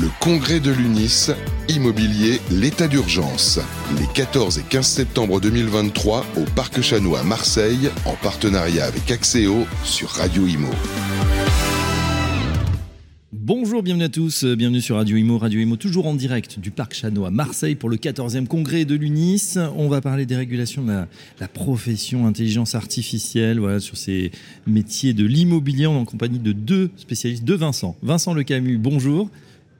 Le congrès de l'UNIS, immobilier, l'état d'urgence. Les 14 et 15 septembre 2023 au Parc Chanois à Marseille, en partenariat avec Axéo sur Radio Imo. Bonjour, bienvenue à tous, bienvenue sur Radio Imo. Radio Imo, toujours en direct du Parc Chanois à Marseille pour le 14e congrès de l'UNIS. On va parler des régulations de la, profession intelligence artificielle, voilà, sur ces métiers de l'immobilier. En compagnie de deux spécialistes, de Vincent. Vincent Le Camus, bonjour.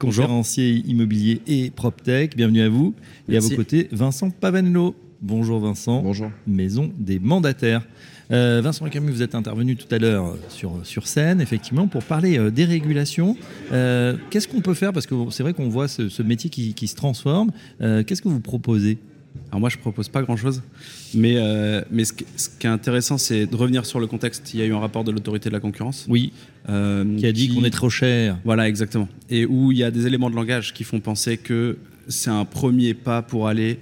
Conférencier immobilier et PropTech, bienvenue à vous. Et à vos côtés, Vincent Pavanello. Bonjour Vincent. Bonjour. Maison des mandataires. Euh, Vincent Camus, vous êtes intervenu tout à l'heure sur, sur scène, effectivement, pour parler euh, des régulations. Euh, Qu'est-ce qu'on peut faire? Parce que c'est vrai qu'on voit ce, ce métier qui, qui se transforme. Euh, Qu'est-ce que vous proposez? Alors moi, je propose pas grand-chose, mais, euh, mais ce, qui, ce qui est intéressant, c'est de revenir sur le contexte. Il y a eu un rapport de l'autorité de la concurrence Oui, euh, qui a dit qu'on est trop cher. Voilà, exactement. Et où il y a des éléments de langage qui font penser que c'est un premier pas pour aller,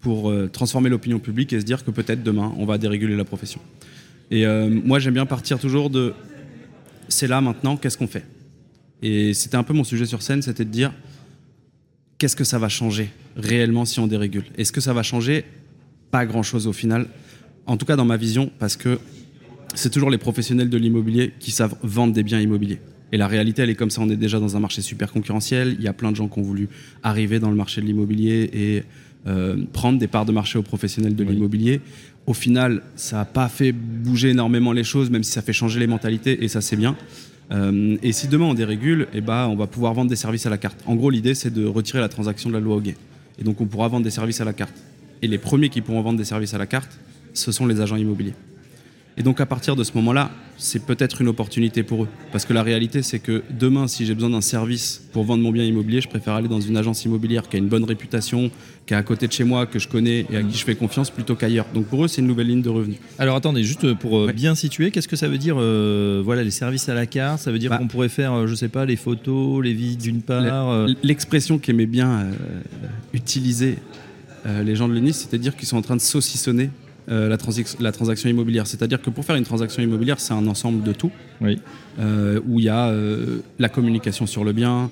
pour euh, transformer l'opinion publique et se dire que peut-être demain, on va déréguler la profession. Et moi, j'aime bien partir toujours de c'est là maintenant, qu'est-ce qu'on fait? Et c'était un peu mon sujet sur scène, c'était de dire qu'est-ce que ça va changer réellement si on dérégule? Est-ce que ça va changer? Pas grand-chose au final. En tout cas, dans ma vision, parce que c'est toujours les professionnels de l'immobilier qui savent vendre des biens immobiliers. Et la réalité, elle est comme ça. On est déjà dans un marché super concurrentiel. Il y a plein de gens qui ont voulu arriver dans le marché de l'immobilier et euh, prendre des parts de marché aux professionnels de Oui. l'immobilier. Au final, ça n'a pas fait bouger énormément les choses, même si ça fait changer les mentalités, et ça c'est bien. Euh, et si demain on dérégule, eh ben, on va pouvoir vendre des services à la carte. En gros, l'idée c'est de retirer la transaction de la loi Hoguet. Et donc on pourra vendre des services à la carte. Et les premiers qui pourront vendre des services à la carte, ce sont les agents immobiliers. Et donc à partir de ce moment-là, c'est peut-être une opportunité pour eux. Parce que la réalité, c'est que demain, si j'ai besoin d'un service pour vendre mon bien immobilier, je préfère aller dans une agence immobilière qui a une bonne réputation, qui est à côté de chez moi, que je connais et à qui je fais confiance plutôt qu'ailleurs. Donc pour eux, c'est une nouvelle ligne de revenus. Alors attendez, juste pour euh, Ouais. bien situer, qu'est-ce que ça veut dire euh, Voilà, les services à la carte? Ça veut dire Bah. qu'on pourrait faire, euh, je sais pas, les photos, les visites d'une part. euh, L'expression qu'aimaient bien euh, utiliser euh, les gens de l'UNIS, c'est à dire qu'ils sont en train de saucissonner euh, la, transi- la transaction immobilière. C'est-à-dire que pour faire une transaction immobilière, c'est un ensemble de tout. Oui. euh, où il y a euh, la communication sur le bien,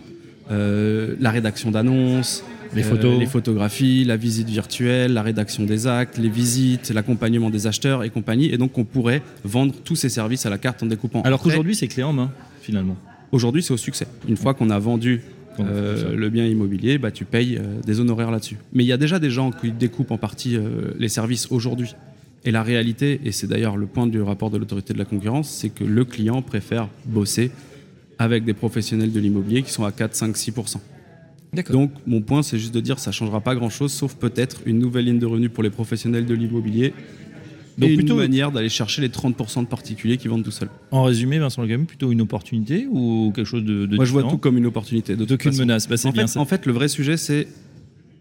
euh, la rédaction d'annonces, Les euh, photos. les photographies, la visite virtuelle, la rédaction des actes, les visites, l'accompagnement des acheteurs et compagnie. Et donc on pourrait vendre tous ces services à la carte en découpant. Alors Après, qu'aujourd'hui, c'est clé en main, finalement. aujourd'hui c'est au succès. Une fois qu'on a vendu euh, le bien immobilier, bah, tu payes euh, des honoraires là-dessus. Mais il y a déjà des gens qui découpent en partie euh, les services aujourd'hui. Et la réalité, et c'est d'ailleurs le point du rapport de l'autorité de la concurrence, c'est que le client préfère bosser avec des professionnels de l'immobilier qui sont à 4, 5, 6%. D'accord. Donc mon point, c'est juste de dire ça changera pas grand-chose, sauf peut-être une nouvelle ligne de revenus pour les professionnels de l'immobilier. Donc et plutôt- une manière d'aller chercher les 30% de particuliers qui vendent tout seuls. En résumé, Vincent Le plutôt une opportunité ou quelque chose de, de Moi, je vois tout comme une opportunité. D'aucune menace. Bah, en, bien fait, ça. en fait, le vrai sujet, c'est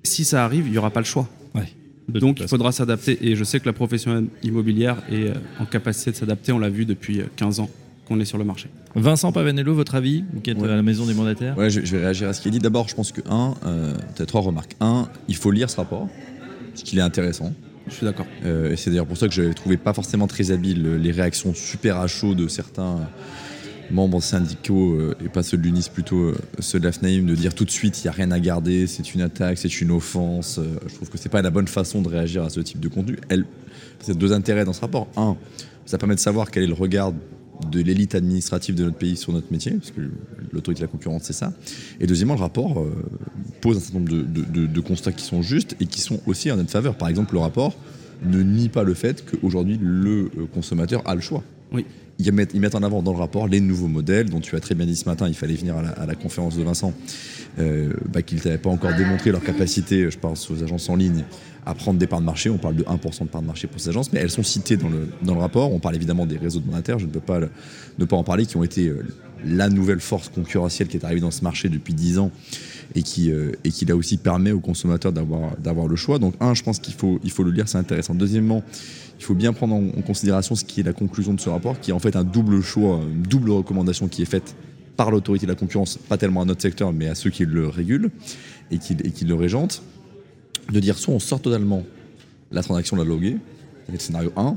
si ça arrive, il n'y aura pas le choix. Ouais. Donc, il faudra s'adapter. Et je sais que la profession immobilière est euh, en capacité de s'adapter. On l'a vu depuis euh, 15 ans qu'on est sur le marché. Vincent Pavanello, votre avis Vous qui êtes Ouais. à la maison des mandataires Ouais, je, je vais réagir à ce qui est dit. D'abord, je pense que, un, euh, peut-être trois remarques. Un, il faut lire ce rapport, parce qu'il est intéressant. Je suis d'accord. Euh, et c'est d'ailleurs pour ça que je trouvais pas forcément très habile euh, les réactions super à chaud de certains euh, membres syndicaux, et pas ceux de l'UNIS, plutôt ceux de la FNAIM, de dire tout de suite il n'y a rien à garder, c'est une attaque, c'est une offense. Je trouve que c'est pas la bonne façon de réagir à ce type de contenu. Elle, c'est deux intérêts dans ce rapport. Un, ça permet de savoir quel est le regard de l'élite administrative de notre pays sur notre métier, parce que l'autorité de la concurrence, c'est ça. Et deuxièmement, le rapport pose un certain nombre de, de- de- de constats qui sont justes et qui sont aussi en notre faveur. Par exemple, le rapport ne nie pas le fait qu'aujourd'hui, le euh, consommateur a le choix. Oui. Ils mettent, ils mettent en avant dans le rapport les nouveaux modèles dont tu as très bien dit ce matin, il fallait venir à la, à la conférence de Vincent, euh, bah, qu'ils n'avaient pas encore démontré leur capacité, je pense aux agences en ligne, à prendre des parts de marché. On parle de 1% de parts de marché pour ces agences, mais elles sont citées dans le, dans le rapport. On parle évidemment des réseaux de mandataires, je ne peux pas le- ne pas en parler, qui ont été euh, la nouvelle force concurrentielle qui est arrivée dans ce marché depuis 10 ans et qui, euh, et qui là aussi permet aux consommateurs d'avoir le choix. Donc un, je pense qu'il faut, il faut le lire, c'est intéressant. Deuxièmement, il faut bien prendre en, considération ce qui est la conclusion de ce rapport, qui est en fait un double choix, une double recommandation qui est faite par l'autorité de la concurrence, pas tellement à notre secteur, mais à ceux qui le régulent et qui, et qui le régentent, de dire soit on sort totalement la transaction de la loguée, c'est le scénario 1,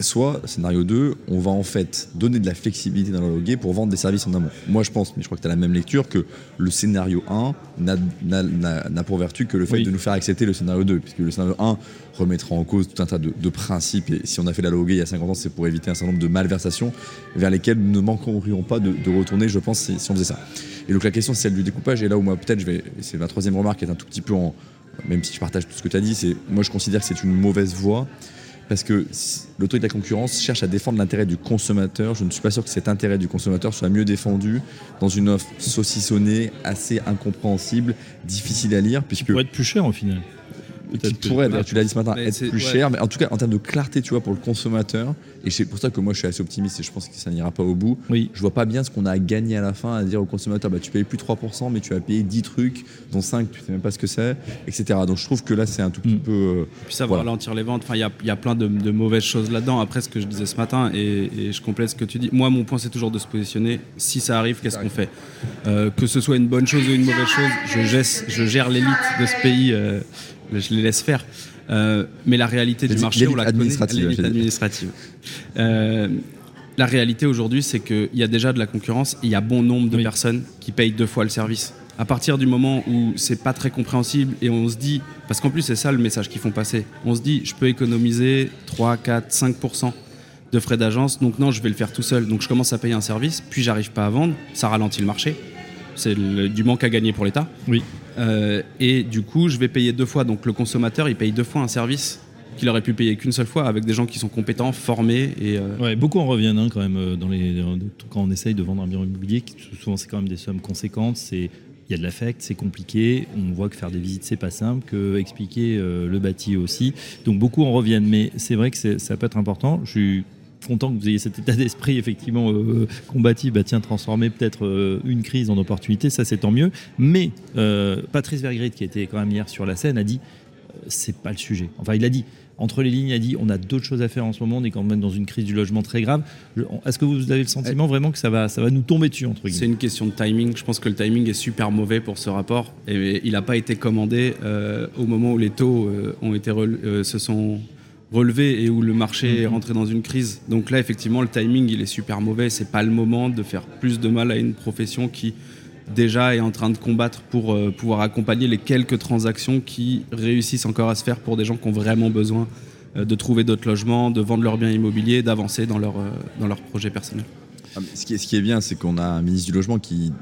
soit, scénario 2, on va en fait donner de la flexibilité dans le loguer pour vendre des services en amont. Moi, je pense, mais je crois que tu as la même lecture, que le scénario 1 n'a- pour vertu que le fait Oui. de nous faire accepter le scénario 2, puisque le scénario 1 remettra en cause tout un tas de, de principes. Et si on a fait la loguer il y a 50 ans, c'est pour éviter un certain nombre de malversations vers lesquelles nous ne manquerions pas de, de retourner, je pense, si, si on faisait ça. Et donc la question, c'est celle du découpage. Et là où moi, peut-être, je vais, c'est ma troisième remarque, qui est un tout petit peu en. Même si je partage tout ce que tu as dit, c'est moi, je considère que c'est une mauvaise voie parce que l'autorité de la concurrence cherche à défendre l'intérêt du consommateur. Je ne suis pas sûr que cet intérêt du consommateur soit mieux défendu dans une offre saucissonnée, assez incompréhensible, difficile à lire, puisque Pour être plus cher au final. Qui que- pourrait, tu l'as dit ce matin, Mais être c'est- plus ouais. cher. Mais en tout cas, en termes de clarté, tu vois, pour le consommateur, et c'est pour ça que moi je suis assez optimiste et je pense que ça n'ira pas au bout. Oui. Je vois pas bien ce qu'on a à gagner à la fin à dire au consommateur bah, tu payes plus 3%, mais tu vas payer 10 trucs, dont 5, tu sais même pas ce que c'est, etc. Donc je trouve que là, c'est un tout petit Mm. peu. euh, Puis ça va Voilà. ralentir les ventes. Enfin, il y a, il y a plein de, de mauvaises choses là-dedans. Après, ce que je disais ce matin, et, et je complète ce que tu dis. Moi, mon point, c'est toujours de se positionner. Si ça arrive, qu'est-ce qu'on fait? Euh, Que ce soit une bonne chose ou une mauvaise chose, je, gesse- je gère l'élite de ce pays. euh, je les laisse faire. Euh, mais la réalité du marché, on la connaît. administrative, L'élite administrative. Euh, la réalité aujourd'hui, c'est qu'il y a déjà de la concurrence. et Il y a bon nombre de Oui. personnes qui payent deux fois le service. À partir du moment où c'est pas très compréhensible et on se dit, parce qu'en plus c'est ça le message qu'ils font passer, on se dit je peux économiser 3, 4, 5% de frais d'agence, donc non je vais le faire tout seul. Donc je commence à payer un service, puis j'arrive pas à vendre, ça ralentit le marché, c'est du manque à gagner pour l'État. Oui. Euh, et du coup je vais payer deux fois, donc le consommateur il paye deux fois un service qu'il aurait pu payer qu'une seule fois avec des gens qui sont compétents, formés et... euh, Ouais, beaucoup en reviennent hein, quand même euh, dans les, quand on essaye de vendre un bien immobilier. Souvent, c'est quand même des sommes conséquentes. C'est il y a de l'affect, c'est compliqué. On voit que faire des visites, c'est pas simple, que expliquer euh, le bâti aussi. Donc beaucoup en reviennent. Mais c'est vrai que ça peut être important. Je suis content que vous ayez cet état d'esprit effectivement euh, combatif. Bah tiens, transformer peut-être euh, une crise en opportunité, ça c'est tant mieux. Mais euh, Patrice Vergrit, qui était quand même hier sur la scène, a dit euh, c'est pas le sujet. Enfin, il a dit entre les lignes, il a dit on a d'autres choses à faire en ce moment, on est quand même dans une crise du logement très grave. Est-ce que vous avez le sentiment vraiment que ça va, ça va nous tomber dessus entre C'est une question de timing. Je pense que le timing est super mauvais pour ce rapport. Et il n'a pas été commandé euh, au moment où les taux euh, ont été euh, se sont relevés et où le marché est rentré dans une crise. Donc là, effectivement, le timing, il est super mauvais. C'est pas le moment de faire plus de mal à une profession qui déjà est en train de combattre pour euh, pouvoir accompagner les quelques transactions qui réussissent encore à se faire pour des gens qui ont vraiment besoin euh, de trouver d'autres logements, de vendre leurs biens immobiliers, d'avancer dans leur, euh, dans leur projet personnel. Ah, Ce qui est, ce qui est bien, c'est qu'on a un ministre du logement qui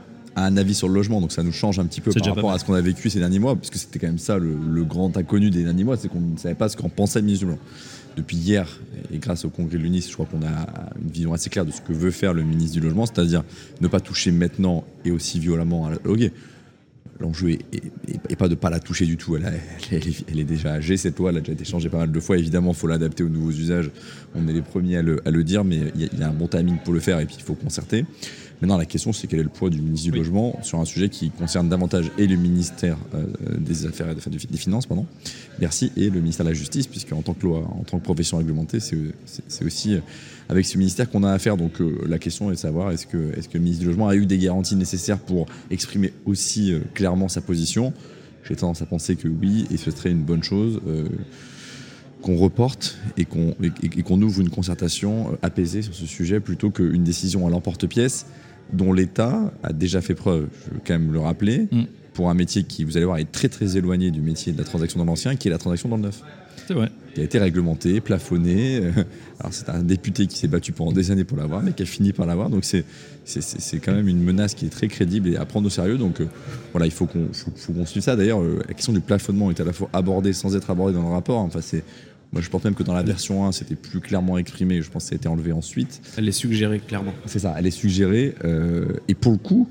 un avis sur le logement, donc ça nous change un petit peu par rapport à ce qu'on a vécu ces derniers mois, puisque c'était quand même ça le, le grand inconnu des derniers mois, c'est qu'on ne savait pas ce qu'en pensait le ministre du logement. Depuis hier, et grâce au congrès de l'UNIS, je crois qu'on a une vision assez claire de ce que veut faire le ministre du logement, c'est-à-dire ne pas toucher maintenant et aussi violemment à la loguer. L'enjeu est, est- est- est pas de pas la toucher du tout. Elle, a- elle est, elle est déjà âgée, cette loi, elle a déjà été changée pas mal de fois. Évidemment, il faut l'adapter aux nouveaux usages. On est les premiers à le, à le dire, mais il y, a, il y a un bon timing pour le faire et puis il faut concerter. Maintenant, la question, c'est quel est le poids du ministre du. Logement sur un sujet qui concerne davantage et le ministère euh, des Affaires et des, des Finances, pardon, merci, et le ministère de la Justice, puisque en tant que loi, en tant que profession réglementée, c'est aussi euh, avec ce ministère qu'on a affaire. Donc euh, la question est de savoir est-ce que, est que le ministre du Logement a eu des garanties nécessaires pour exprimer aussi euh, clairement sa position? J'ai tendance à penser que oui, et ce serait une bonne chose. Qu'on reporte et qu'on qu'on ouvre une concertation euh, apaisée sur ce sujet plutôt qu'une décision à l'emporte-pièce dont l'État a déjà fait preuve, je veux quand même le rappeler, Mm. pour un métier qui, vous allez voir, est très très éloigné du métier de la transaction dans l'ancien, qui est la transaction dans le neuf C'est vrai. qui a été réglementé, plafonné. euh, Alors c'est un député qui s'est battu pendant des années pour l'avoir, mais qui a fini par l'avoir. Donc c'est c'est- quand même une menace qui est très crédible et à prendre au sérieux. Donc euh, voilà, il faut qu'on faut, faut qu'on suive ça. D'ailleurs, la question du plafonnement est à la fois abordée sans être abordée dans le rapport. Enfin c'est moi je pense même que dans la version 1 c'était plus clairement exprimé. Je pense que ça a été enlevé ensuite. Elle est suggérée clairement. C'est ça, elle est suggérée euh, et pour le coup,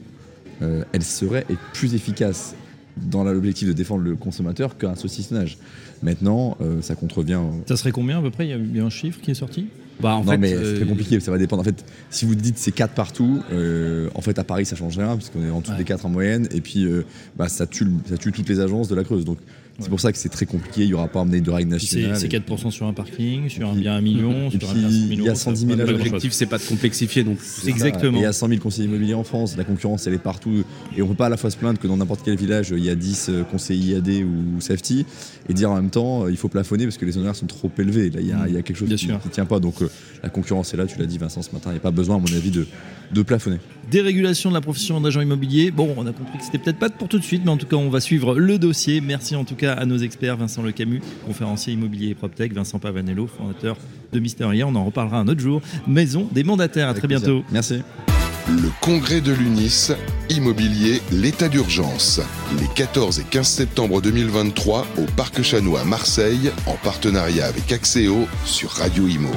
euh, elle serait et plus efficace dans l'objectif de défendre le consommateur qu'un saucissonnage. Maintenant, euh, ça contrevient. au- Ça serait combien à peu près? Il y a eu un chiffre qui est sorti? Bah, en non, fait, mais euh, c'est très compliqué, ça va dépendre. En fait, si vous dites c'est 4 partout, euh, en fait, à Paris, ça change rien, puisqu'on est en dessous Ouais. des 4 en moyenne, et puis euh, bah, ça, tue, ça tue toutes les agences de la Creuse. Donc, c'est Ouais. pour ça que c'est très compliqué, il n'y aura pas amené de règles C'est nationales. c'est et- 4% sur un parking, sur un bien à 1 million, sur un bien à 100 000 il y a euros, 110 ça 000 va pas agents. grand-chose. L'objectif, c'est pas de complexifier ça. Exactement. Il y a 100 000 conseillers immobiliers en France, la concurrence elle est partout. Et on peut pas à la fois se plaindre que dans n'importe quel village il y a 10 euh, conseillers IAD ou safety et dire en même temps euh, il faut plafonner parce que les honoraires sont trop élevés. Là il y a, il y a quelque chose qui, qui tient pas. Donc la concurrence est là, tu l'as dit Vincent ce matin, il n'y a pas besoin à mon avis de, de plafonner. Dérégulation de la profession d'agent immobilier. Bon, on a compris que c'était peut-être pas pour tout de suite, mais en tout cas, on va suivre le dossier. Merci en tout cas à nos experts, Vincent Lecamus, conférencier immobilier et PropTech, Vincent Pavanello, fondateur de Mysteria. On en reparlera un autre jour. Maison des mandataires. À Avec très plaisir. bientôt. Merci. Le congrès de l'UNIS, immobilier, l'état d'urgence. Les 14 et 15 septembre 2023 au Parc Chanois à Marseille, en partenariat avec Axéo sur Radio Imo.